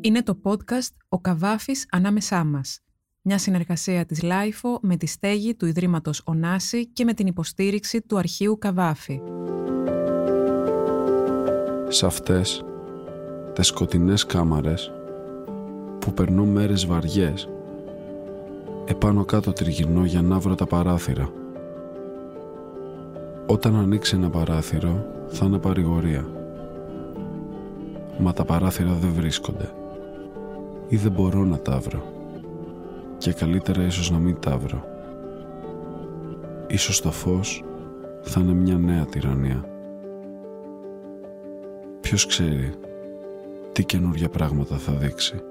Είναι το podcast «Ο Καβάφης ανάμεσά μας». Μια συνεργασία της LiFO με τη Στέγη του Ιδρύματος Ονάση και με την υποστήριξη του Αρχείου Καβάφη. Σε αυτές τις σκοτεινές κάμαρες που περνώ μέρες βαριές επάνω κάτω τριγυρνώ για να βρω τα παράθυρα. Όταν ανοίξει ένα παράθυρο θα είναι παρηγορία. Μα τα παράθυρα δεν βρίσκονται ή δεν μπορώ να τα βρω και καλύτερα ίσως να μην τα βρω. Ίσως το φως θα είναι μια νέα τυραννία. Ποιος ξέρει τι καινούργια πράγματα θα δείξει.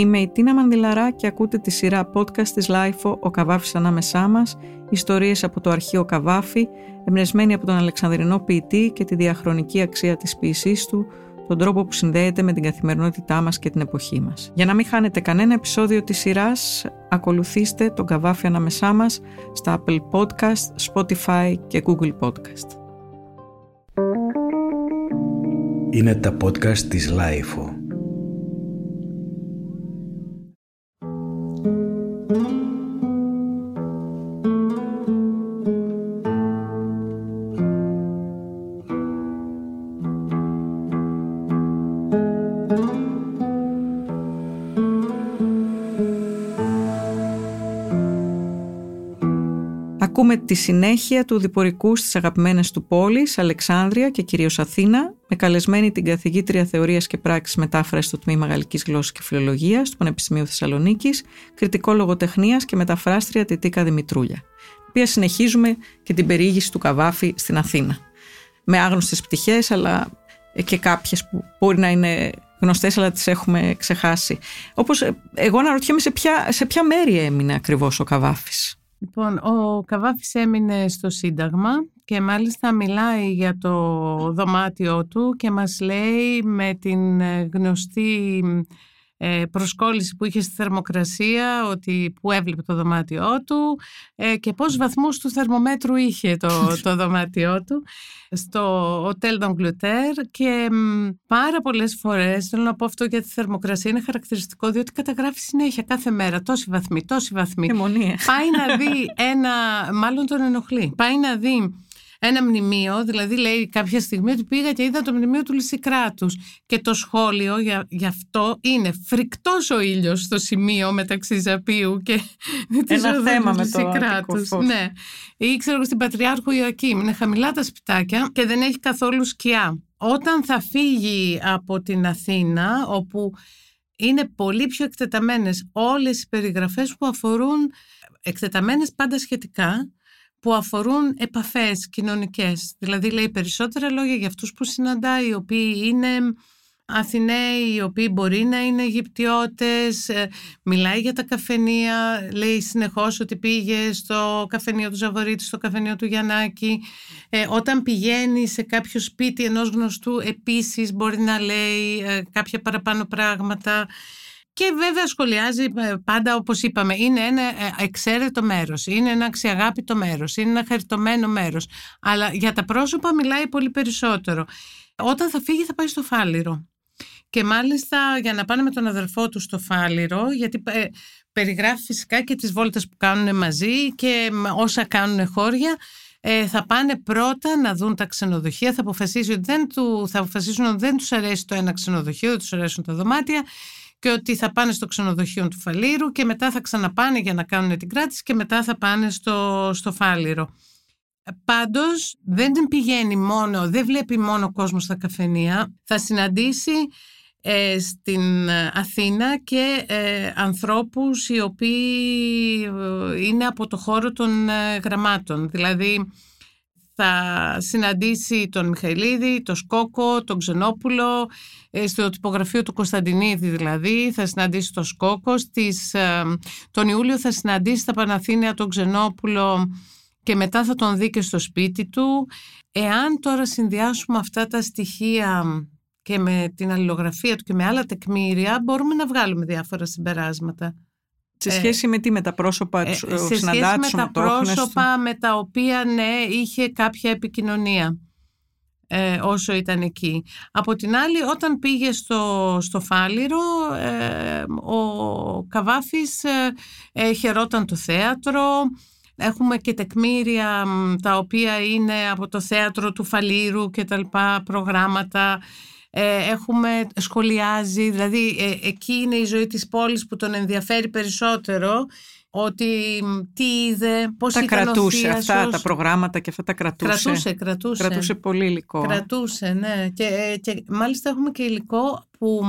Είμαι η Τίνα Μανδυλαρά και ακούτε τη σειρά podcast της Lifeo «Ο Καβάφης ανάμεσά μας», ιστορίες από το αρχείο Καβάφη, εμπνευσμένη από τον Αλεξανδρινό ποιητή και τη διαχρονική αξία της ποιησής του, τον τρόπο που συνδέεται με την καθημερινότητά μας και την εποχή μας. Για να μην χάνετε κανένα επεισόδιο της σειράς, ακολουθήστε τον Καβάφη ανάμεσά μας στα Apple Podcast, Spotify και Google Podcast. Είναι τα podcast της Lifeo. Ακούμε τη συνέχεια του διπορικού στις αγαπημένες του πόλεις, Αλεξάνδρεια και κυρίως Αθήνα, με καλεσμένη την καθηγήτρια Θεωρίας και Πράξης Μετάφραση στο Τμήμα Γαλλικής Γλώσσης και Φιλολογίας του Πανεπιστημίου Θεσσαλονίκης, κριτικό λογοτεχνίας και μεταφράστρια Τιτίκα Δημητρούλια, οποία συνεχίζουμε και την περιήγηση του Καβάφη στην Αθήνα. Με άγνωστες πτυχές, αλλά και κάποιες που μπορεί να είναι γνωστές αλλά τις έχουμε ξεχάσει. Όπως ε, εγώ αναρωτιέμαι σε ποια, σε ποια μέρη έμεινε ακριβώς ο Καβάφης. Λοιπόν, ο Καβάφης έμεινε στο Σύνταγμα και μάλιστα μιλάει για το δωμάτιό του και μας λέει με την ε, γνωστή ε, προσκόλληση που είχε στη θερμοκρασία, ότι, που έβλεπε το δωμάτιό του ε, και πόσους βαθμούς του θερμομέτρου είχε το, το δωμάτιό του στο Hotel d'Angleterre και πάρα πολλές φορές, θέλω να πω αυτό για τη θερμοκρασία, είναι χαρακτηριστικό διότι καταγράφει συνέχεια κάθε μέρα τόση βαθμή, τόση βαθμή. Πάει να δει ένα, μάλλον τον ενοχλεί, πάει να δει ένα μνημείο, δηλαδή λέει κάποια στιγμή ότι πήγα και είδα το μνημείο του Λυσικράτους και το σχόλιο για, γι' αυτό είναι φρικτός ο ήλιος στο σημείο μεταξύ Ζαπίου και ένα θέμα με το Ναι. Ή ξέρω στην Πατριάρχο Ιωακήμ, είναι χαμηλά τα σπιτάκια και δεν έχει καθόλου σκιά. Όταν θα φύγει από την Αθήνα, όπου είναι πολύ πιο εκτεταμένες όλες οι περιγραφές που αφορούν εκτεταμένες πάντα σχετικά που αφορούν επαφές κοινωνικές. Δηλαδή λέει περισσότερα λόγια για αυτούς που συναντάει, οι οποίοι είναι Αθηναίοι, οι οποίοι μπορεί να είναι Αιγυπτιώτες, ε, μιλάει για τα καφενεία, λέει συνεχώς ότι πήγε στο καφενείο του Ζαβορίτης, στο καφενείο του Γιαννάκη. Ε, όταν πηγαίνει σε κάποιο σπίτι ενός γνωστού επίσης μπορεί να λέει ε, κάποια παραπάνω πράγματα. Και βέβαια σχολιάζει ε, πάντα όπως είπαμε, είναι ένα ε, εξαίρετο μέρος, είναι ένα αξιαγάπητο μέρος, είναι ένα χαριτωμένο μέρος. Αλλά για τα πρόσωπα μιλάει πολύ περισσότερο. Όταν θα φύγει θα πάει στο Φάληρο. Και μάλιστα για να πάνε με τον αδερφό του στο Φάληρο, γιατί ε, περιγράφει φυσικά και τις βόλτες που κάνουν μαζί και όσα κάνουν χώρια, θα πάνε πρώτα να δουν τα ξενοδοχεία, θα, αποφασίσουν ότι δεν του, θα αποφασίσουν ότι δεν τους αρέσει το ένα ξενοδοχείο, δεν τους αρέσουν τα δωμάτια και ότι θα πάνε στο ξενοδοχείο του Φαλήρου και μετά θα ξαναπάνε για να κάνουν την κράτηση και μετά θα πάνε στο, στο Φάληρο. Πάντως δεν πηγαίνει μόνο, δεν βλέπει μόνο κόσμος στα καφενεία, θα συναντήσει ε, στην Αθήνα και ε, ανθρώπους οι οποίοι ε, είναι από το χώρο των ε, γραμμάτων. Δηλαδή θα συναντήσει τον Μιχαηλίδη, τον Σκόκο, τον Ξενόπουλο, ε, στο τυπογραφείο του Κωνσταντινίδη δηλαδή, θα συναντήσει τον Σκόκο, στις, ε, τον Ιούλιο θα συναντήσει στα Παναθήνια τον Ξενόπουλο και μετά θα τον δει και στο σπίτι του. Εάν τώρα συνδυάσουμε αυτά τα στοιχεία και με την αλληλογραφία του και με άλλα τεκμήρια, μπορούμε να βγάλουμε διάφορα συμπεράσματα. Σε σχέση με τι, με τα πρόσωπα ε, τους σε σχέση με τα πρόσωπα με τα οποία ναι, είχε κάποια επικοινωνία ε, όσο ήταν εκεί. Από την άλλη, όταν πήγε στο, στο Φάληρο, ε, ο Καβάφης ε, χαιρόταν το θέατρο, Έχουμε και τεκμήρια τα οποία είναι από το θέατρο του Φαλήρου και τα λοιπά προγράμματα. Έχουμε σχολιάζει, δηλαδή εκεί είναι η ζωή της πόλης που τον ενδιαφέρει περισσότερο ότι τι είδε, πώς τα ήταν κρατούσε ο αυτά τα προγράμματα και αυτά τα κρατούσε. Κρατούσε, κρατούσε. Κρατούσε πολύ υλικό. Κρατούσε, ναι. Και, και μάλιστα έχουμε και υλικό που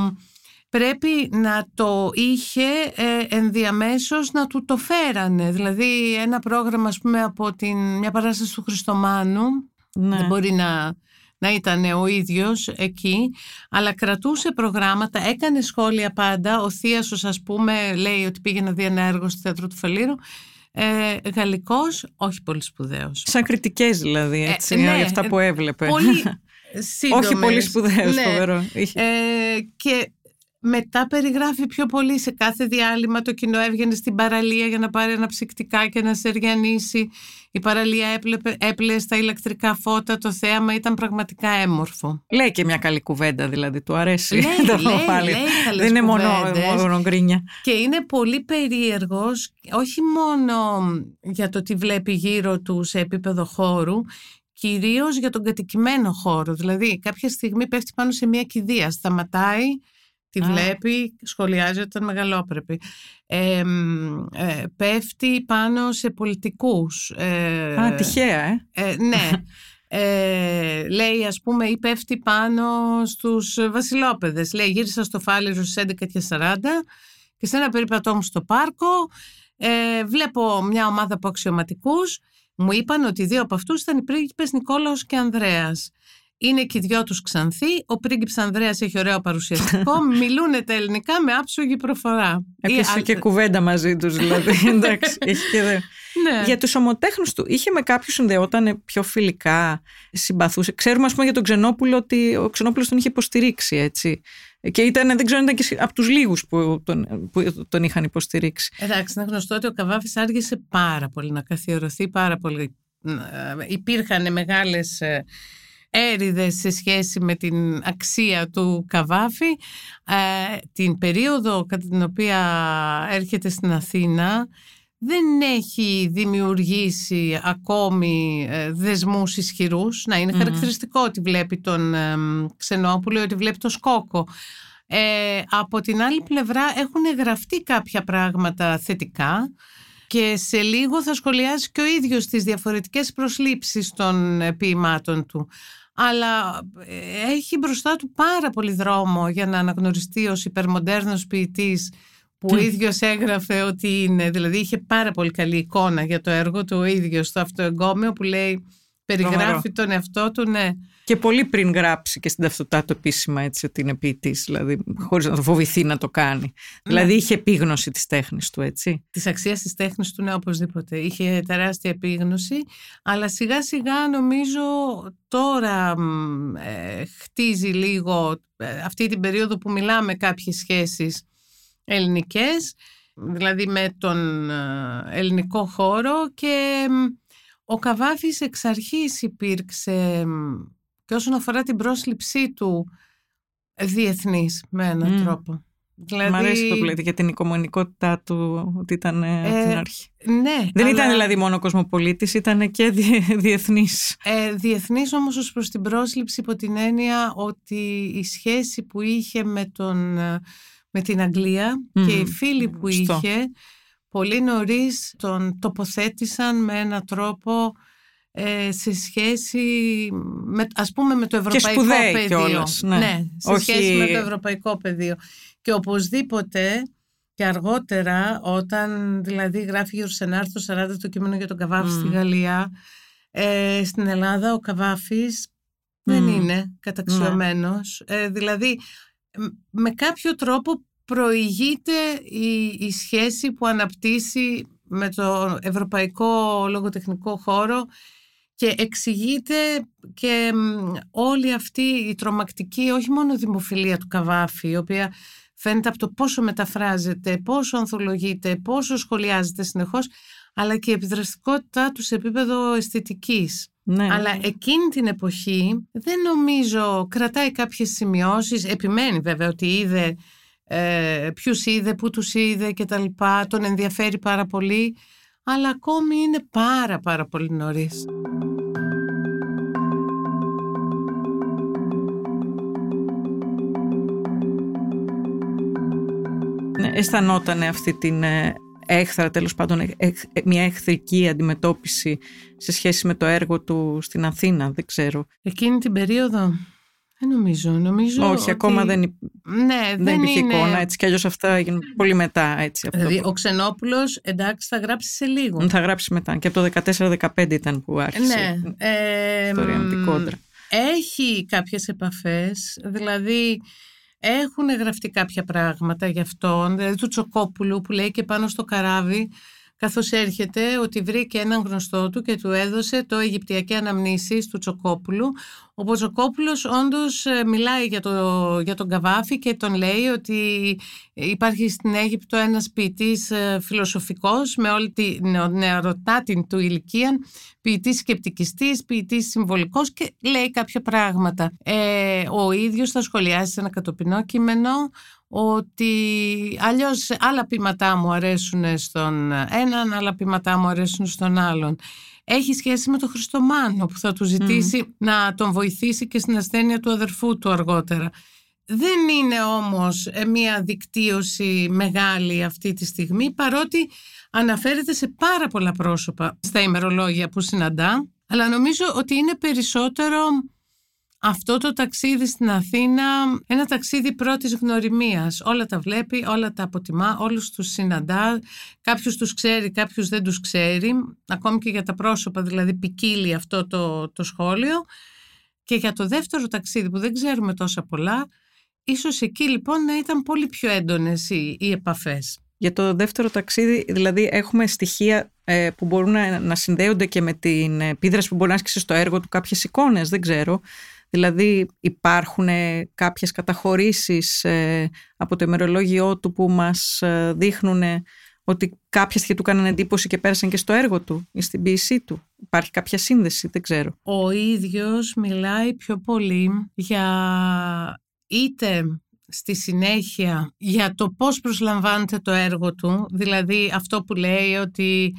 πρέπει να το είχε ε, ενδιαμέσως να του το φέρανε. Δηλαδή ένα πρόγραμμα ας πούμε από την, μια παράσταση του Χριστομάνου Ναι. δεν μπορεί να, να ήταν ο ίδιος εκεί, αλλά κρατούσε προγράμματα, έκανε σχόλια πάντα. Ο Θίασος ας πούμε λέει ότι πήγε να δει ένα έργο στο Θέατρο του Φαλήρου. Ε, γαλλικός, όχι πολύ σπουδαίος. Σαν κριτικές δηλαδή, έτσι, Ε, ναι, για αυτά που έβλεπε. Πολύ σύντομες. όχι πολύ σπουδαίος, Ναι. φοβερό. Είχε- Ε, και μετά περιγράφει πιο πολύ σε κάθε διάλειμμα το κοινό έβγαινε στην παραλία για να πάρει ένα ψυκτικά και να σεριανίσει. Η παραλία έπλεπε, έπλεες στα ηλεκτρικά φώτα, το θέαμα ήταν πραγματικά έμορφο. Λέει και μια καλή κουβέντα δηλαδή, του αρέσει. Λέει, το λέει, πάλι. λέει καλές Δεν είναι μόνο, κουβέντες. μόνο γκρίνια. Και είναι πολύ περίεργος, όχι μόνο για το τι βλέπει γύρω του σε επίπεδο χώρου, κυρίως για τον κατοικημένο χώρο. Δηλαδή, κάποια στιγμή πέφτει πάνω σε μια κηδεία, σταματάει, τη Α. βλέπει, σχολιάζει ότι ήταν μεγαλόπρεπη. Ε, μ, ε, πέφτει πάνω σε πολιτικούς. Ε, Α, τυχαία, ε. ε, ναι. Ε, λέει ας πούμε ή πέφτει πάνω στους βασιλόπεδες. Λέει γύρισα στο Φάληρο στις 11 και 40 και σε ένα περίπατό μου στο πάρκο ε, βλέπω μια ομάδα από αξιωματικούς. Μου είπαν ότι οι δύο από αυτούς ήταν οι πρίγκιπες Νικόλαος και Ανδρέας. Είναι και οι δυο τους ξανθοί. Ο πρίγκιπας Ανδρέας έχει ωραίο παρουσιαστικό. Μιλούν τα ελληνικά με άψογη προφορά. Ή Έπιασε α- και κουβέντα μαζί τους δηλαδή. Εντάξει, έχει και δε. Ναι. Για τους ομοτέχνους του, είχε με κάποιους συνδεόταν πιο φιλικά, συμπαθούσε. Ξέρουμε ας πούμε για τον Ξενόπουλο ότι ο Ξενόπουλος τον είχε υποστηρίξει έτσι. Και ήταν, δεν ξέρω αν ήταν και από τους λίγους που τον, που τον είχαν υποστηρίξει. Εντάξει, είναι γνωστό ότι ο Καβάφης άργησε πάρα πολύ να καθιερωθεί, πάρα πολύ. Ε, Υπήρχαν μεγάλες ε, έρηδες σε σχέση με την αξία του Καβάφη. Ε, την περίοδο κατά την οποία έρχεται στην Αθήνα δεν έχει δημιουργήσει ακόμη ε, δεσμούς ισχυρούς. Να είναι Μμμ. χαρακτηριστικό ότι βλέπει τον ε, Ξενόπουλο, ότι βλέπει τον Σκόκο. Ε, από την άλλη πλευρά έχουν γραφτεί κάποια πράγματα θετικά και σε λίγο θα σχολιάσει και ο ίδιος τις διαφορετικές προσλήψεις των ε, ποιημάτων του. Αλλά ε, έχει μπροστά του πάρα πολύ δρόμο για να αναγνωριστεί ως υπερμοντέρνος ποιητής που ο Μμ. ίδιος έγραφε ότι είναι. Δηλαδή είχε πάρα πολύ καλή εικόνα για το έργο του ο ίδιος στο αυτοεγκόμιο που λέει περιγράφει Τρομερό. τον εαυτό του, ναι. Και πολύ πριν γράψει και στην ταυτότητά του επίσημα έτσι ότι είναι ποιητής, δηλαδή χωρίς να το φοβηθεί να το κάνει. Δηλαδή είχε επίγνωση της τέχνης του, έτσι. της αξίας της τέχνης του, ναι, οπωσδήποτε. Είχε τεράστια επίγνωση, αλλά σιγά σιγά νομίζω τώρα μ, ε, χτίζει λίγο ε, αυτή την περίοδο που μιλάμε κάποιες σχέσεις ελληνικές, δηλαδή με τον ε, ελληνικό χώρο και μ, ο Καβάφης εξ αρχής υπήρξε μ, και όσον αφορά την πρόσληψή του διεθνής με έναν Μμ. τρόπο. Δηλαδή, Μ' αρέσει το που λέτε για την οικομονικότητά του ότι ήταν ε, από Ε, την αρχή. Ναι, Δεν αλλά, ήταν δηλαδή μόνο κοσμοπολίτης, ήταν και διε, διεθνής. Ε, διεθνής όμως ως προς την πρόσληψη υπό την έννοια ότι η σχέση που είχε με, τον, ε, με την Αγγλία Μμμ, και οι φίλοι που σωστό. είχε πολύ νωρίς τον τοποθέτησαν με έναν τρόπο ε, σε σχέση με, ας πούμε με το ευρωπαϊκό σπουδαίοι πεδίο. κιόλας, ναι. σε Όχι- σχέση με το ευρωπαϊκό πεδίο. Και οπωσδήποτε και αργότερα όταν δηλαδή γράφει η Ουρσενάρ το 40 το κείμενο για τον Καβάφη Μμ. στη Γαλλία ε, στην Ελλάδα ο Καβάφης δεν Μμ. είναι καταξιωμένος. Ε, δηλαδή μ- με κάποιο τρόπο προηγείται η, η σχέση που αναπτύσσει με το ευρωπαϊκό λογοτεχνικό χώρο και εξηγείται και μ, όλη αυτή η τρομακτική όχι μόνο δημοφιλία του Καβάφη η οποία Φαίνεται από το πόσο μεταφράζεται, πόσο ανθολογείται, πόσο σχολιάζεται συνεχώς, αλλά και η επιδραστικότητά του σε επίπεδο αισθητικής. Ναι. Αλλά εκείνη την εποχή δεν νομίζω, κρατάει κάποιες σημειώσεις, επιμένει βέβαια ότι είδε ε, ποιους είδε, πού τους είδε και τα λοιπά, τον ενδιαφέρει πάρα πολύ, αλλά ακόμη είναι πάρα πάρα πολύ νωρίς. Ναι, αισθανόταν αυτή την ε, έχθρα, τέλος πάντων, ε, ε, μια εχθρική αντιμετώπιση σε σχέση με το έργο του στην Αθήνα, δεν ξέρω. Εκείνη την περίοδο; δεν νομίζω. νομίζω Όχι, ότι... ακόμα δεν, υπ... ναι, δεν, δεν υπήρχε είναι... εικόνα, έτσι κι αλλιώς αυτά έγιναν πολύ μετά. Έτσι, αυτό Δηλαδή, που- ο Ξενόπουλος, εντάξει, θα γράψει σε λίγο. Θα γράψει μετά. Και από το 14-15 ήταν που άρχισε Ναι. Ε, η ιστορία με την μ, κόντρα. Έχει κάποιες επαφές, δηλαδή έχουν γραφτεί κάποια πράγματα γι' αυτόν, δηλαδή του Τσοκόπουλου που λέει και πάνω στο καράβι καθώς έρχεται ότι βρήκε έναν γνωστό του και του έδωσε το Αιγυπτιακή Αναμνήσεις του Τσοκόπουλου. Ο Τσοκόπουλος όντως ε, μιλάει για, το, για τον Καβάφη και τον λέει ότι υπάρχει στην Αίγυπτο ένας ποιητής ε, φιλοσοφικός με όλη τη νεο- νεαροτάτη του ηλικία, ποιητής σκεπτικιστής, ποιητής συμβολικός και λέει κάποια πράγματα. Ε, ο ίδιος θα σχολιάσει σε ένα κατοπινό κείμενο ότι αλλιώς άλλα ποίηματά μου αρέσουν στον έναν, άλλα ποίηματά μου αρέσουν στον άλλον. Έχει σχέση με τον Χριστομάνο που θα του ζητήσει να τον βοηθήσει και στην ασθένεια του αδερφού του αργότερα. Δεν είναι όμως ε, μια δικτύωση μεγάλη αυτή τη στιγμή παρότι αναφέρεται σε πάρα πολλά πρόσωπα στα ημερολόγια που συναντά αλλά νομίζω ότι είναι περισσότερο αυτό το ταξίδι στην Αθήνα, ένα ταξίδι πρώτης γνωριμίας. Όλα τα βλέπει, όλα τα αποτιμά, όλους τους συναντά, κάποιους τους ξέρει, κάποιους δεν τους ξέρει, ακόμη και για τα πρόσωπα δηλαδή ποικίλει αυτό το, το σχόλιο. Και για το δεύτερο ταξίδι που δεν ξέρουμε τόσα πολλά, ίσως εκεί λοιπόν να ήταν πολύ πιο έντονες οι, οι επαφές. Για το δεύτερο ταξίδι, δηλαδή έχουμε στοιχεία ε, που μπορούν να, να συνδέονται και με την επίδραση που μπορεί να άσκησε στο έργο του κάποιες εικόνες, δεν ξέρω. Δηλαδή υπάρχουν ε, κάποιες καταχωρήσεις ε, από το ημερολόγιό του που μας ε, δείχνουν ότι κάποια στοιχεία του κάνανε εντύπωση και πέρασαν και στο έργο του ή στην ποιησή του. Υπάρχει κάποια σύνδεση, δεν ξέρω. Ο ίδιος μιλάει πιο πολύ για είτε στη συνέχεια για το πώς προσλαμβάνεται το έργο του, δηλαδή αυτό που λέει ότι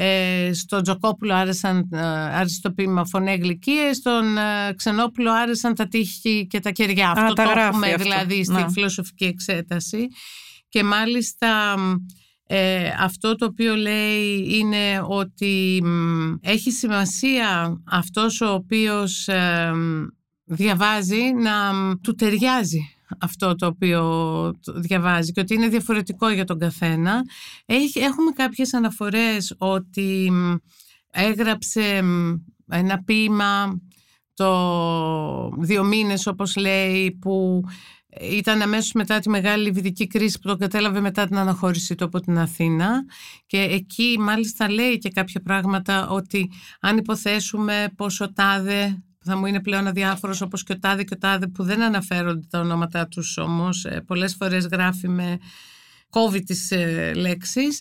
ε, στον Τζοκόπουλο άρεσαν, ε, άρεσε το ποίημα φωνέ γλυκίες, στον ε, Ξενόπουλο άρεσαν τα τείχη και τα κεριά. αυτό τα το γράφει έχουμε αυτό. δηλαδή στη Να. φιλοσοφική εξέταση. Και μάλιστα ε, αυτό το οποίο λέει είναι ότι μ, έχει σημασία αυτός ο οποίος ε, μ, διαβάζει να μ, του ταιριάζει αυτό το οποίο το διαβάζει και ότι είναι διαφορετικό για τον καθένα. Έχει, έχουμε κάποιες αναφορές ότι μ, έγραψε μ, ένα ποίημα το δύο μήνες όπως λέει που ήταν αμέσως μετά τη μεγάλη λιβιδική κρίση που τον κατέλαβε μετά την αναχώρησή του από την Αθήνα και εκεί μάλιστα λέει και κάποια πράγματα ότι αν υποθέσουμε πως ο Τάδε θα μου είναι πλέον αδιάφορος όπως και ο Τάδε και ο Τάδε που δεν αναφέρονται τα ονόματά τους όμως. Ε, πολλές φορές γράφει με κόβει τις ε, λέξεις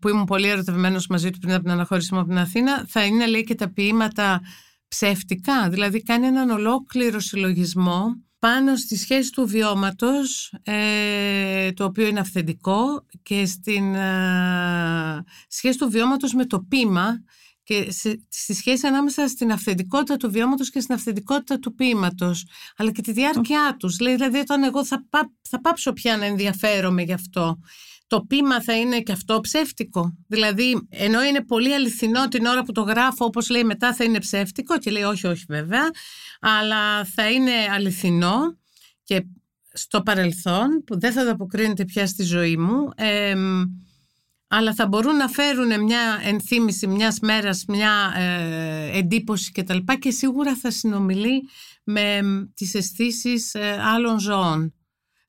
που ήμουν πολύ ερωτευμένος μαζί του πριν από την αναχώρησή μου από την Αθήνα. Θα είναι λέει και τα ποίηματα ψεύτικα δηλαδή κάνει έναν ολόκληρο συλλογισμό πάνω στη σχέση του βιώματος, ε, το οποίο είναι αυθεντικό, και στην ε, σχέση του βιώματος με το πείμα και σε, στη σχέση ανάμεσα στην αυθεντικότητα του βιώματος και στην αυθεντικότητα του ποίηματος, αλλά και τη διάρκεια τους. Λέει, δηλαδή, όταν εγώ θα, πά, θα πάψω πια να ενδιαφέρομαι γι' αυτό, το πείμα θα είναι και αυτό ψεύτικο. Δηλαδή, ενώ είναι πολύ αληθινό την ώρα που το γράφω, όπως λέει μετά θα είναι ψεύτικο και λέει όχι, όχι βέβαια, αλλά θα είναι αληθινό και στο παρελθόν που δεν θα ανταποκρίνεται πια στη ζωή μου εμ, αλλά θα μπορούν να φέρουν μια ενθύμηση μιας μέρας, μια ε, εντύπωση κτλ. Και, και σίγουρα θα συνομιλεί με τις αισθήσεις ε, άλλων ζώων.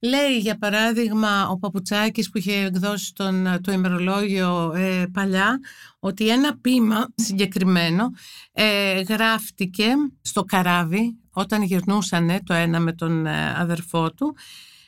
Λέει για παράδειγμα ο Παπουτσάκης που είχε εκδώσει τον, το ημερολόγιο ε, παλιά ότι ένα ποίημα συγκεκριμένο ε, γράφτηκε στο καράβι όταν γυρνούσανε το ένα με τον ε, αδερφό του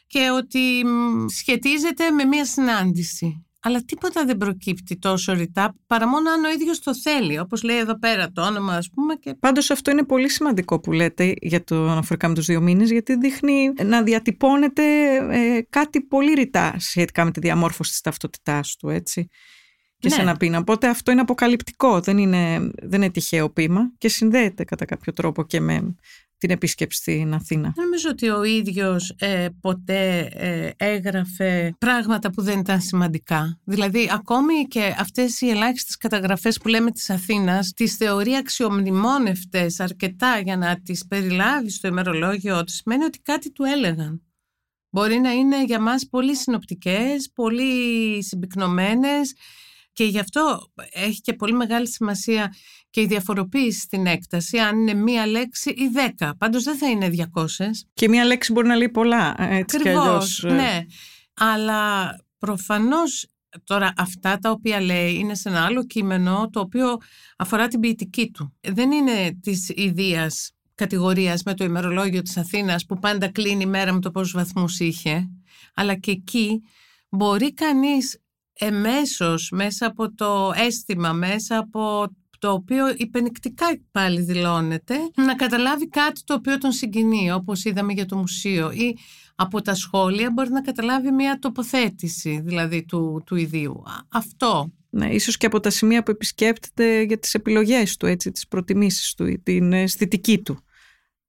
και ότι σχετίζεται με μία συνάντηση. Αλλά τίποτα δεν προκύπτει τόσο ρητά παρά μόνο αν ο ίδιος το θέλει, όπως λέει εδώ πέρα το όνομα ας πούμε. Και... Πάντως αυτό είναι πολύ σημαντικό που λέτε για το αναφορικά με τους δύο μήνες γιατί δείχνει να διατυπώνεται ε, κάτι πολύ ρητά σχετικά με τη διαμόρφωση της ταυτότητάς του έτσι και ναι. σε ένα πείνα. Οπότε αυτό είναι αποκαλυπτικό, δεν είναι, δεν είναι τυχαίο πείμα και συνδέεται κατά κάποιο τρόπο και με την επίσκεψη στην Αθήνα. Νομίζω ότι ο ίδιος ε, ποτέ ε, έγραφε πράγματα που δεν ήταν σημαντικά. Δηλαδή ακόμη και αυτές οι ελάχιστες καταγραφές που λέμε της Αθήνας τις θεωρεί αξιομνημόνευτες αρκετά για να τις περιλάβει στο ημερολόγιο του σημαίνει ότι κάτι του έλεγαν. Μπορεί να είναι για μας πολύ συνοπτικές, πολύ συμπυκνωμένες και γι' αυτό έχει και πολύ μεγάλη σημασία και η διαφοροποίηση στην έκταση, αν είναι μία λέξη ή δέκα. Πάντως δεν θα είναι 200. Και μία λέξη μπορεί να λέει πολλά, έτσι Ακριβώς, κι αλλιώς. Ε. ναι. Αλλά προφανώς τώρα αυτά τα οποία λέει είναι σε ένα άλλο κείμενο το οποίο αφορά την ποιητική του. Δεν είναι της ιδίας κατηγορίας με το ημερολόγιο της Αθήνας που πάντα κλείνει η μέρα με το πόσους βαθμούς είχε, αλλά και εκεί μπορεί κανείς εμέσως μέσα από το αίσθημα, μέσα από το οποίο υπενικτικά πάλι δηλώνεται, να καταλάβει κάτι το οποίο τον συγκινεί, όπως είδαμε για το μουσείο ή από τα σχόλια μπορεί να καταλάβει μια τοποθέτηση δηλαδή του, του ιδίου. Αυτό. Ναι, ίσως και από τα σημεία που επισκέπτεται για τις επιλογές του, έτσι, τις προτιμήσεις του, την αισθητική του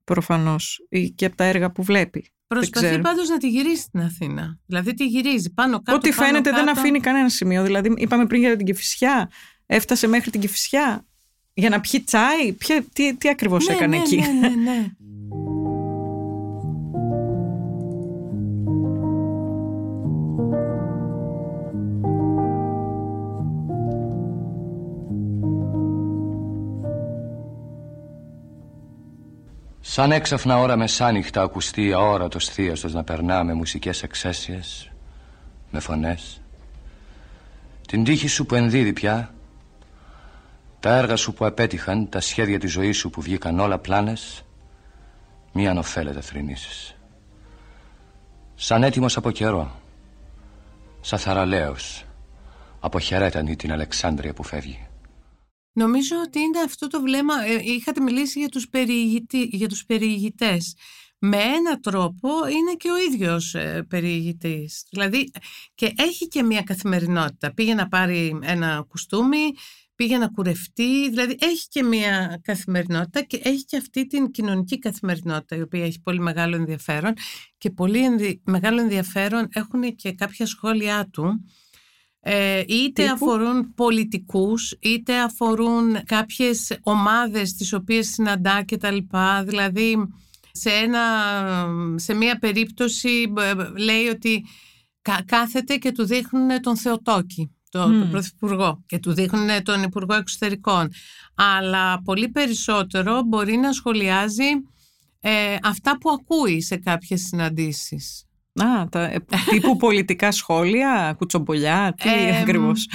προφανώς και από τα έργα που βλέπει. Προσπαθεί πάντως να τη γυρίσει στην Αθήνα. Δηλαδή τη γυρίζει πάνω κάτω. Ό,τι φαίνεται κάτω. δεν αφήνει κανένα σημείο. Δηλαδή είπαμε πριν για την Κεφισιά. Έφτασε μέχρι την Κεφισιά για να πιει τσάι. Ποια, τι, τι ακριβώς ναι, έκανε ναι, εκεί; Ναι, ναι, ναι. Σαν έξαφνα ώρα μεσάνυχτα ακουστεί αόρατος θείαστος να περνά με μουσικές εξαίσιες, με φωνές. Την τύχη σου που ενδίδει πια, τα έργα σου που απέτυχαν, τα σχέδια της ζωής σου που βγήκαν όλα πλάνες, μη ανοφέλετε θρηνήσεις. Σαν έτοιμος από καιρό, σαν θαραλέος, αποχαιρέτανη την Αλεξάνδρεια που φεύγει. Νομίζω ότι είναι αυτό το βλέμμα, ε, είχατε μιλήσει για τους, περιηγητή, για τους περιηγητές. Με ένα τρόπο είναι και ο ίδιος ε, περιηγητής. Δηλαδή και έχει και μια καθημερινότητα. Πήγε να πάρει ένα κουστούμι, πήγε να κουρευτεί, δηλαδή έχει και μια καθημερινότητα και έχει και αυτή την κοινωνική καθημερινότητα η οποία έχει πολύ μεγάλο ενδιαφέρον και πολύ μεγάλο ενδιαφέρον έχουν και κάποια σχόλιά του ε, είτε αφορούν πολιτικούς, είτε αφορούν κάποιες ομάδες τις οποίες συναντά και τα λοιπά. Δηλαδή, σε, ένα, σε μία περίπτωση λέει ότι κάθεται και του δείχνουν τον Θεοτόκη, το, τον Πρωθυπουργό, και του δείχνουν τον Υπουργό Εξωτερικών. Αλλά πολύ περισσότερο μπορεί να σχολιάζει ε, αυτά που ακούει σε κάποιες συναντήσεις. Α, τα, ε, τύπου πολιτικά σχόλια, κουτσομπολιά, τι ε, ακριβώς;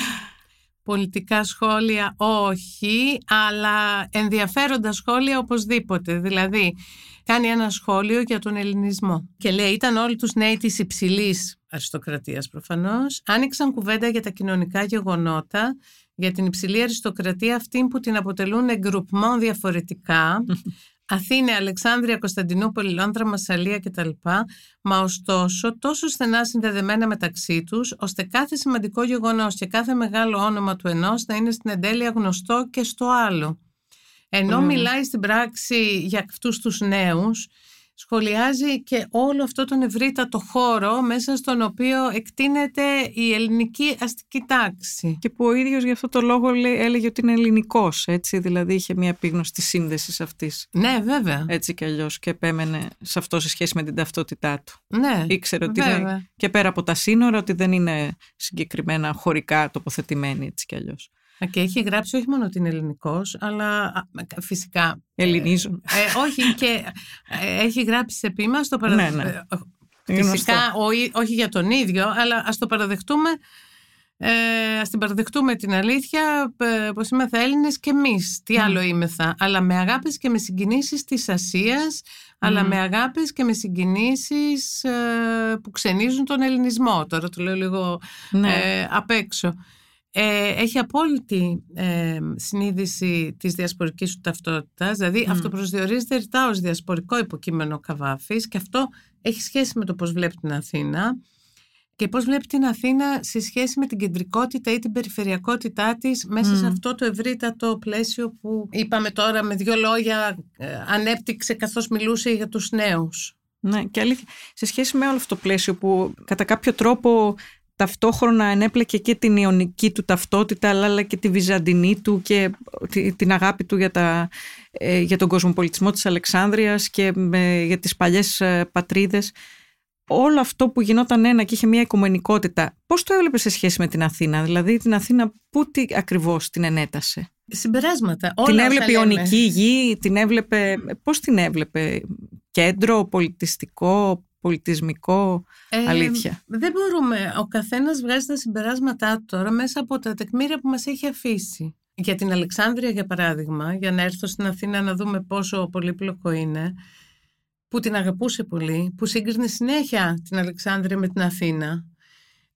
Πολιτικά σχόλια όχι, αλλά ενδιαφέροντα σχόλια οπωσδήποτε. Δηλαδή, κάνει ένα σχόλιο για τον ελληνισμό και λέει ήταν όλοι τους νέοι της υψηλής αριστοκρατίας προφανώς, άνοιξαν κουβέντα για τα κοινωνικά γεγονότα, για την υψηλή αριστοκρατία αυτή που την αποτελούν εγκρουπμό διαφορετικά, Αθήνα, Αλεξάνδρεια, Κωνσταντινούπολη, Λόνδρα, Μασαλία κτλ. Μα ωστόσο τόσο στενά συνδεδεμένα μεταξύ τους, ώστε κάθε σημαντικό γεγονός και κάθε μεγάλο όνομα του ενός να είναι στην εντέλεια γνωστό και στο άλλο. Ενώ μιλάει στην πράξη για αυτούς τους νέους, σχολιάζει και όλο αυτό τον ευρύτατο χώρο μέσα στον οποίο εκτείνεται η ελληνική αστική τάξη. Και που ο ίδιος για αυτό το λόγο έλεγε ότι είναι ελληνικός, έτσι, δηλαδή είχε μια επίγνωση της σύνδεσης αυτής. Ναι, βέβαια. Έτσι κι αλλιώς και επέμενε σε αυτό σε σχέση με την ταυτότητά του. Ναι, Ήξερε ότι είναι και πέρα από τα σύνορα ότι δεν είναι συγκεκριμένα χωρικά τοποθετημένοι έτσι κι αλλιώς. Και έχει γράψει όχι μόνο την ελληνικός, αλλά φυσικά... Ελληνίζουν. Ε, ε, όχι, και ε, έχει γράψει σε πείμα στο παραδεχτούμε. Ναι, ναι. Φυσικά, όχι για τον ίδιο, αλλά ας το παραδεχτούμε, ε, ας την παραδεχτούμε την αλήθεια ε, πως είμαστε Έλληνες και εμείς τι άλλο είμεθα αλλά με αγάπης και με συγκινήσεις της Ασίας αλλά με αγάπης και με συγκινήσεις ε, που ξενίζουν τον ελληνισμό τώρα το λέω λίγο Ναι. ε, απ' έξω ε, έχει απόλυτη ε, συνείδηση της διασπορικής του ταυτότητας, δηλαδή αυτοπροσδιορίζεται ρητά ως διασπορικό υποκείμενο ο Καβάφης και αυτό έχει σχέση με το πώς βλέπει την Αθήνα και πώς βλέπει την Αθήνα σε σχέση με την κεντρικότητα ή την περιφερειακότητά της μέσα σε αυτό το ευρύτατο πλαίσιο που είπαμε τώρα με δύο λόγια ε, ανέπτυξε καθώς μιλούσε για τους νέους. Ναι, και αλήθεια, σε σχέση με όλο αυτό το πλαίσιο που κατά κάποιο τρόπο ταυτόχρονα ενέπλεκε και την ιονική του ταυτότητα αλλά, αλλά και τη βυζαντινή του και τη- την αγάπη του για, τα, ε, για τον κοσμοπολιτισμό της Αλεξάνδρειας και με- για τις παλιές ε, πατρίδες. Όλο αυτό που γινόταν ένα και είχε μια οικομενικότητα, πώς το έβλεπες σε σχέση με την Αθήνα, δηλαδή την Αθήνα πού τι ακριβώς την ενέτασε; Συμπεράσματα. Όλα την όσα έβλεπε λέμε. ιονική γη, την έβλεπε, πώς την έβλεπε, κέντρο, πολιτιστικό, πολιτισμικό, Ε, αλήθεια. Δεν μπορούμε. Ο καθένας βγάζει τα συμπεράσματά του τώρα μέσα από τα τεκμήρια που μας έχει αφήσει. Για την Αλεξάνδρεια, για παράδειγμα, για να έρθω στην Αθήνα να δούμε πόσο πολύπλοκο είναι, που την αγαπούσε πολύ, που σύγκρινε συνέχεια την Αλεξάνδρεια με την Αθήνα.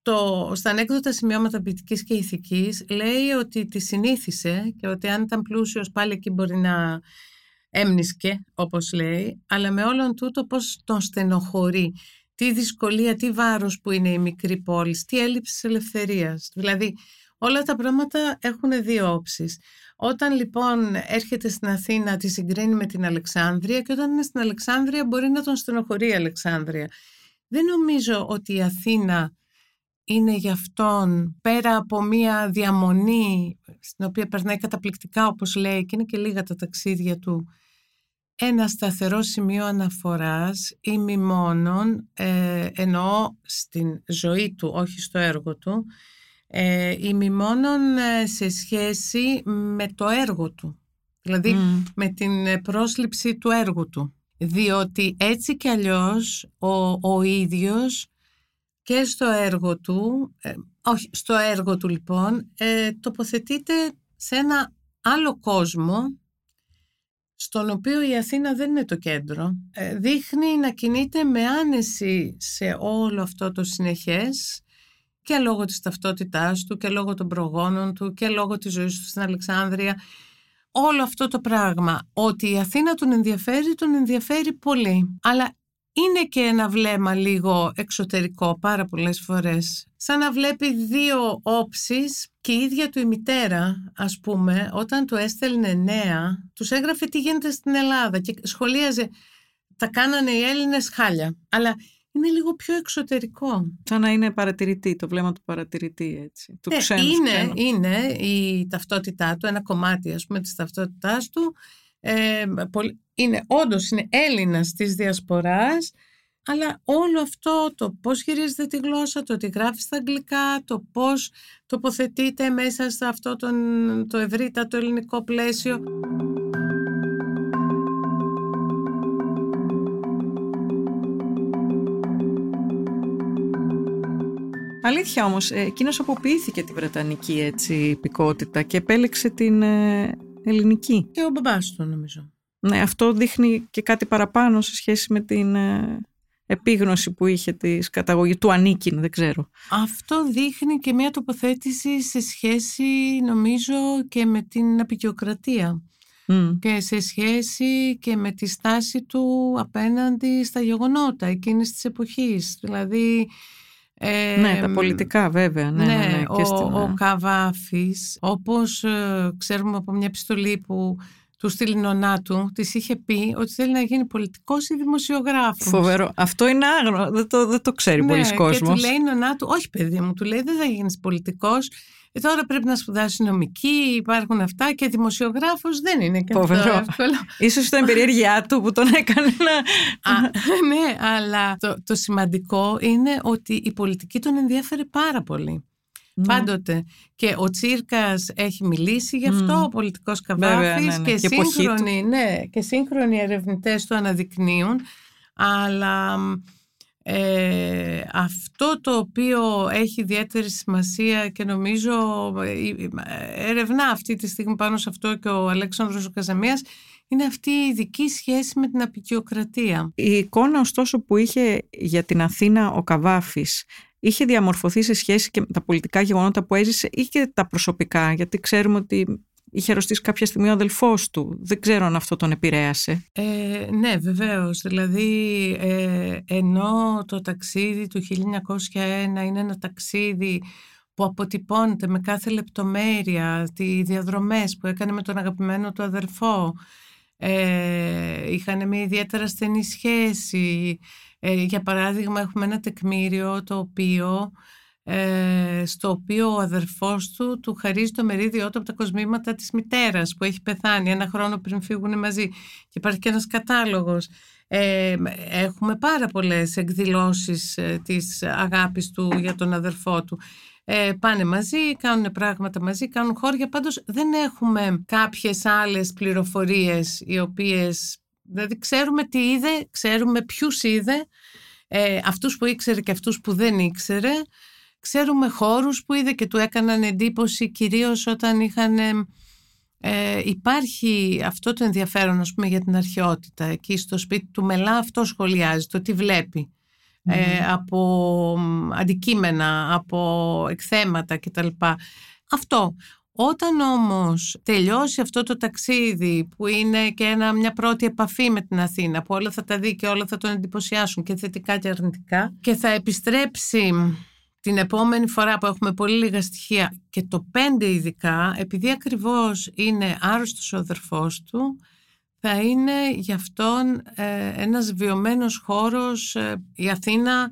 Το, στα ανέκδοτα σημειώματα ποιητικής και ηθικής λέει ότι τη συνήθισε και ότι αν ήταν πλούσιος πάλι εκεί μπορεί να έμνησκε, όπως λέει, αλλά με όλον τούτο πώς τον στενοχωρεί. Τι δυσκολία, τι βάρος που είναι η μικρή πόλη, τι έλλειψη ελευθερίας. Δηλαδή όλα τα πράγματα έχουν δύο όψεις. Όταν λοιπόν έρχεται στην Αθήνα τη συγκρίνει με την Αλεξάνδρεια και όταν είναι στην Αλεξάνδρεια μπορεί να τον στενοχωρεί η Αλεξάνδρεια. Δεν νομίζω ότι η Αθήνα είναι για αυτόν πέρα από μία διαμονή στην οποία περνάει καταπληκτικά όπως λέει και είναι και λίγα τα ταξίδια του ένα σταθερό σημείο αναφοράς ή μη μόνον ε, εννοώ στην ζωή του όχι στο έργο του ε, ή μη μόνον ε, σε σχέση με το έργο του δηλαδή Μμ. με την ε, πρόσληψη του έργου του διότι έτσι κι αλλιώς ο, ο ίδιος και στο έργο του, ε, όχι στο έργο του λοιπόν, ε, τοποθετείται σε ένα άλλο κόσμο στον οποίο η Αθήνα δεν είναι το κέντρο. Ε, δείχνει να κινείται με άνεση σε όλο αυτό το συνεχές και λόγω της ταυτότητάς του και λόγω των προγόνων του και λόγω της ζωής του στην Αλεξάνδρεια. Όλο αυτό το πράγμα, ότι η Αθήνα τον ενδιαφέρει, τον ενδιαφέρει πολύ. Αλλά είναι και ένα βλέμμα λίγο εξωτερικό πάρα πολλές φορές. Σαν να βλέπει δύο όψεις και η ίδια του η μητέρα, ας πούμε, όταν του έστελνε νέα, τους έγραφε τι γίνεται στην Ελλάδα και σχολίαζε τα κάνανε οι Έλληνες χάλια. Αλλά είναι λίγο πιο εξωτερικό. Σαν να είναι παρατηρητή, το βλέμμα του παρατηρητή έτσι. Του Ε, ξένου είναι, ξένου. είναι η ταυτότητά του, ένα κομμάτι ας πούμε της ταυτότητάς του. Ε, πολ- είναι όντως είναι Έλληνας της Διασποράς, αλλά όλο αυτό το πώς χειρίζεται τη γλώσσα, το ότι γράφει στα αγγλικά, το πώς τοποθετείται μέσα σε αυτό τον, το ευρύτατο ελληνικό πλαίσιο. Αλήθεια όμως, ε, εκείνος αποποιήθηκε τη βρετανική έτσι, υπηκότητα και επέλεξε την ε, ελληνική. Και ο μπαμπάς του νομίζω. Ναι, αυτό δείχνει και κάτι παραπάνω σε σχέση με την ε, επίγνωση που είχε της καταγωγής του ανήκειν, δεν ξέρω. Αυτό δείχνει και μια τοποθέτηση σε σχέση νομίζω και με την απεικιοκρατία. Μμ. και σε σχέση και με τη στάση του απέναντι στα γεγονότα εκείνης της εποχής. Δηλαδή... ε, ναι, τα πολιτικά βέβαια. Ναι, ναι, ναι, ο, και στην, ο Καβάφης, όπως ε, ξέρουμε από μια επιστολή που του στείλει νονά του, της είχε πει ότι θέλει να γίνει πολιτικός ή δημοσιογράφος. Φοβερό. Αυτό είναι άγνωστο. Δεν το, δεν το ξέρει Ναι, πολλοί Και κόσμος. του λέει η νονά του, όχι παιδί μου, του λέει δεν θα γίνεις πολιτικός, ε, τώρα πρέπει να σπουδάσει νομική, υπάρχουν αυτά και δημοσιογράφος δεν είναι και αυτό Φοβερό. εύκολο. Ίσως ήταν η περιέργειά του που τον έκανε να... Α, ναι, αλλά το, το σημαντικό είναι ότι η πολιτική τον ενδιαφέρει πάρα πολύ. Ναι. Πάντοτε. Και ο Τσίρκας έχει μιλήσει γι' αυτό, Μμμ. ο πολιτικός Βέβαια, Καβάφης ναι, ναι. Και, Και η εποχή σύγχρονοι, ναι, και σύγχρονοι ερευνητές το αναδεικνύουν. Αλλά μ, Ε, αυτό το οποίο έχει ιδιαίτερη σημασία και νομίζω ε, ερευνά αυτή τη στιγμή πάνω σε αυτό και ο Αλέξανδρος Καζαμίας είναι αυτή η ειδική σχέση με την απεικιοκρατία. Η εικόνα ωστόσο που είχε για την Αθήνα ο Καβάφης είχε διαμορφωθεί σε σχέση και με τα πολιτικά γεγονότα που έζησε ή και τα προσωπικά, γιατί ξέρουμε ότι είχε αρρωστήσει κάποια στιγμή ο αδελφός του. Δεν ξέρω αν αυτό τον επηρέασε. Ε, ναι, βεβαίως. Δηλαδή, ε, ενώ το ταξίδι του 1901 είναι ένα ταξίδι που αποτυπώνεται με κάθε λεπτομέρεια, τι διαδρομές που έκανε με τον αγαπημένο του αδερφό, ε, είχαν μια ιδιαίτερα στενή σχέση. Ε, για παράδειγμα, έχουμε ένα τεκμήριο το οποίο ε, στο οποίο ο αδερφός του του χαρίζει το μερίδιό του από τα κοσμήματα της μητέρας που έχει πεθάνει ένα χρόνο πριν φύγουν μαζί. Και υπάρχει και ένας κατάλογος. Ε, έχουμε πάρα πολλές εκδηλώσεις ε, της αγάπης του για τον αδερφό του. Ε, πάνε μαζί, κάνουν πράγματα μαζί, κάνουν χώρια. Πάντως δεν έχουμε κάποιες άλλες πληροφορίες οι οποίες δηλαδή ξέρουμε τι είδε, ξέρουμε ποιους είδε ε, αυτούς που ήξερε και αυτούς που δεν ήξερε Ξέρουμε χώρους που είδε και του έκαναν εντύπωση κυρίως όταν είχαν... Ε, υπάρχει αυτό το ενδιαφέρον ας πούμε, για την αρχαιότητα. Εκεί στο σπίτι του Μελά αυτό σχολιάζει, το τι βλέπει. Ε, από αντικείμενα, από εκθέματα κτλ. Αυτό. Όταν όμως τελειώσει αυτό το ταξίδι που είναι και ένα, μια πρώτη επαφή με την Αθήνα που όλα θα τα δει και όλα θα τον εντυπωσιάσουν και θετικά και αρνητικά και θα επιστρέψει την επόμενη φορά που έχουμε πολύ λίγα στοιχεία και το πέντε ειδικά, επειδή ακριβώς είναι άρρωστος ο αδερφός του, θα είναι γι' αυτόν ε, ένας βιωμένος χώρος, ε, η Αθήνα,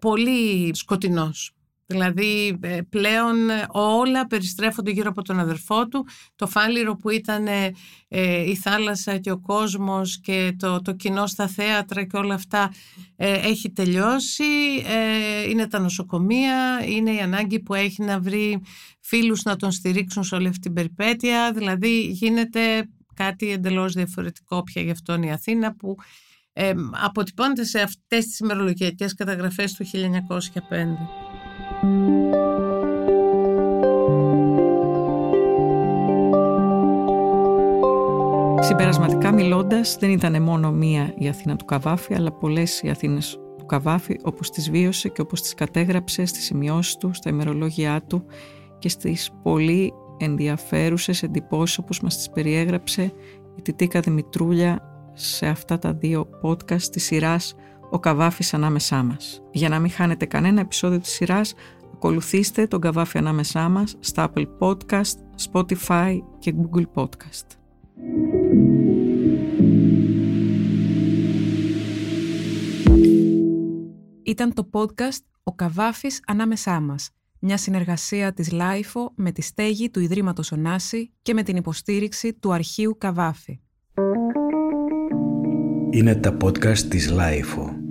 πολύ σκοτεινός. Δηλαδή ε, πλέον ε, όλα περιστρέφονται γύρω από τον αδερφό του. Το φάληρο που ήταν ε, η θάλασσα και ο κόσμος και το, το κοινό στα θέατρα και όλα αυτά έχει τελειώσει. είναι τα νοσοκομεία, είναι η ανάγκη που έχει να βρει φίλους να τον στηρίξουν σε όλη αυτή την περιπέτεια. Δηλαδή γίνεται κάτι εντελώς διαφορετικό πια γι' αυτόν η Αθήνα που αποτυπώνεται σε αυτές τις ημερολογιακές καταγραφές του 1905. Συμπερασματικά μιλώντας, δεν ήταν μόνο μία η Αθήνα του Καβάφη, αλλά πολλές οι Αθήνες του Καβάφη, όπως τις βίωσε και όπως τις κατέγραψε στις σημειώσεις του, στα ημερολόγια του και στις πολύ ενδιαφέρουσες εντυπώσεις όπως μας τις περιέγραψε η Τιτίκα Δημητρούλια σε αυτά τα δύο podcast της σειράς «Ο Καβάφης ανάμεσά μας». Για να μην χάνετε κανένα επεισόδιο της σειράς, ακολουθήστε τον Καβάφη ανάμεσά μας στα Apple Podcast, Spotify και Google Podcast. Ήταν το podcast «Ο Καβάφης ανάμεσά μας», μια συνεργασία της ΛΑΙΦΟ με τη στέγη του Ιδρύματος Ωνάση και με την υποστήριξη του Αρχείου Καβάφη. Είναι τα podcast της ΛΑΙΦΟ.